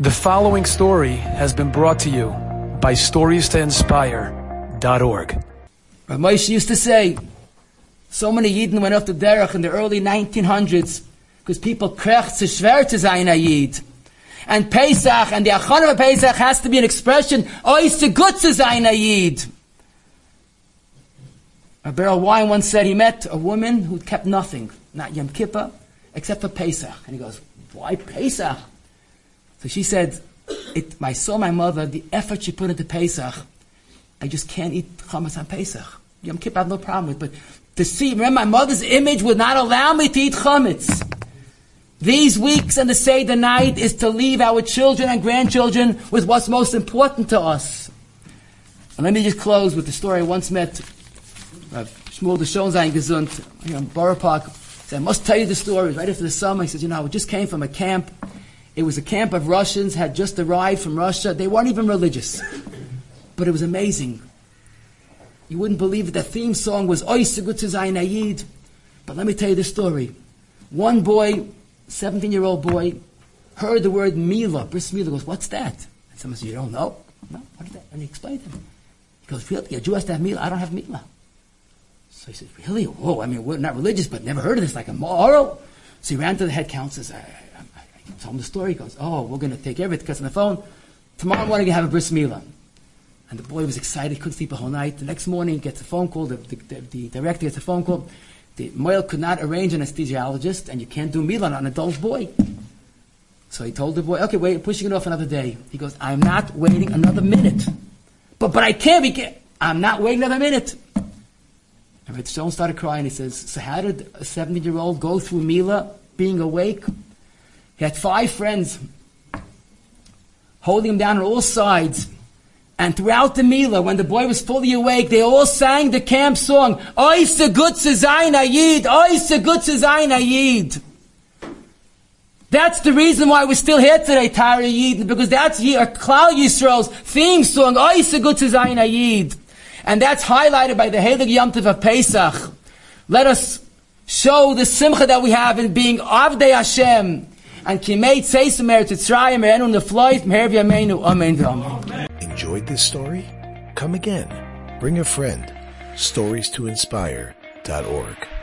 The following story has been brought to you by StoriesToInspire.org. Rav Moshe used to say, so many Yidden went off the derech in the early 1900s because people krecht zu schwer to sein a Yid. And Pesach and the Achon of Pesach has to be an expression, ois zu gut zu sein a Yid. A Berel Wein once said he met a woman who kept nothing, not Yom Kippur, except for Pesach. And he goes, why Pesach? So she said, it, I saw my mother, the effort she put into Pesach, I just can't eat chametz on Pesach. Yom Kippur I have no problem with, but to see, remember my mother's image would not allow me to eat chametz. These weeks and to say the Seder night is to leave our children and grandchildren with what's most important to us. And let me just close with the story I once met uh, Shmuel de Schonzein Gesund here in Borough Park. He said, I must tell you the story. Right after the summer, he said, you know, I just came from a camp. It was a camp of Russians, had just arrived from Russia. They weren't even religious. But it was amazing. You wouldn't believe it. The theme song was Ayid. But let me tell you the story. One boy 17 year old boy heard the word Mila, bris Mila, goes, What's that? And someone says, You don't know? No, what is that? And he explained to him. He goes, Really? A Jew has to have Mila? I don't have Mila. So he says, Really? Whoa, I mean, we're not religious, but never heard of this, like a moral. So he ran to the head council says, uh, Told him the story. He goes, Oh, we're going to take everything because on the phone. Tomorrow morning, you have a bris Mila. And the boy was excited, couldn't sleep a whole night. The next morning, he gets a phone call. The, the, the, the director gets a phone call. The Mohel could not arrange an anesthesiologist, and you can't do Milan on an adult boy. So he told the boy, okay, wait, pushing it off another day. He goes, I'm not waiting another minute. But, but I can't, be. I'm not waiting another minute. And Red Stone started crying. He says, so how did a 17 year old go through Mila being awake? He had five friends holding him down on all sides. And throughout the Mila, when the boy was fully awake, they all sang the camp song, Oise gut zu sein Ayid, Oise gut zu sein Ayid. That's the reason why we're still here today, Tara Yid, because that's Klal Yisrael's theme song, Oise gut zu sein Ayid. And that's highlighted by the Heilig Yom Tov of Pesach. Let us show the simcha that we have in being Avdei Hashem. And Kimei Tzeisamer Titzrayim Enu Nefloit Meher V'Yameinu Amen V'Amen. Enjoyed this story? Come again. Bring a friend. Stories to inspire.org.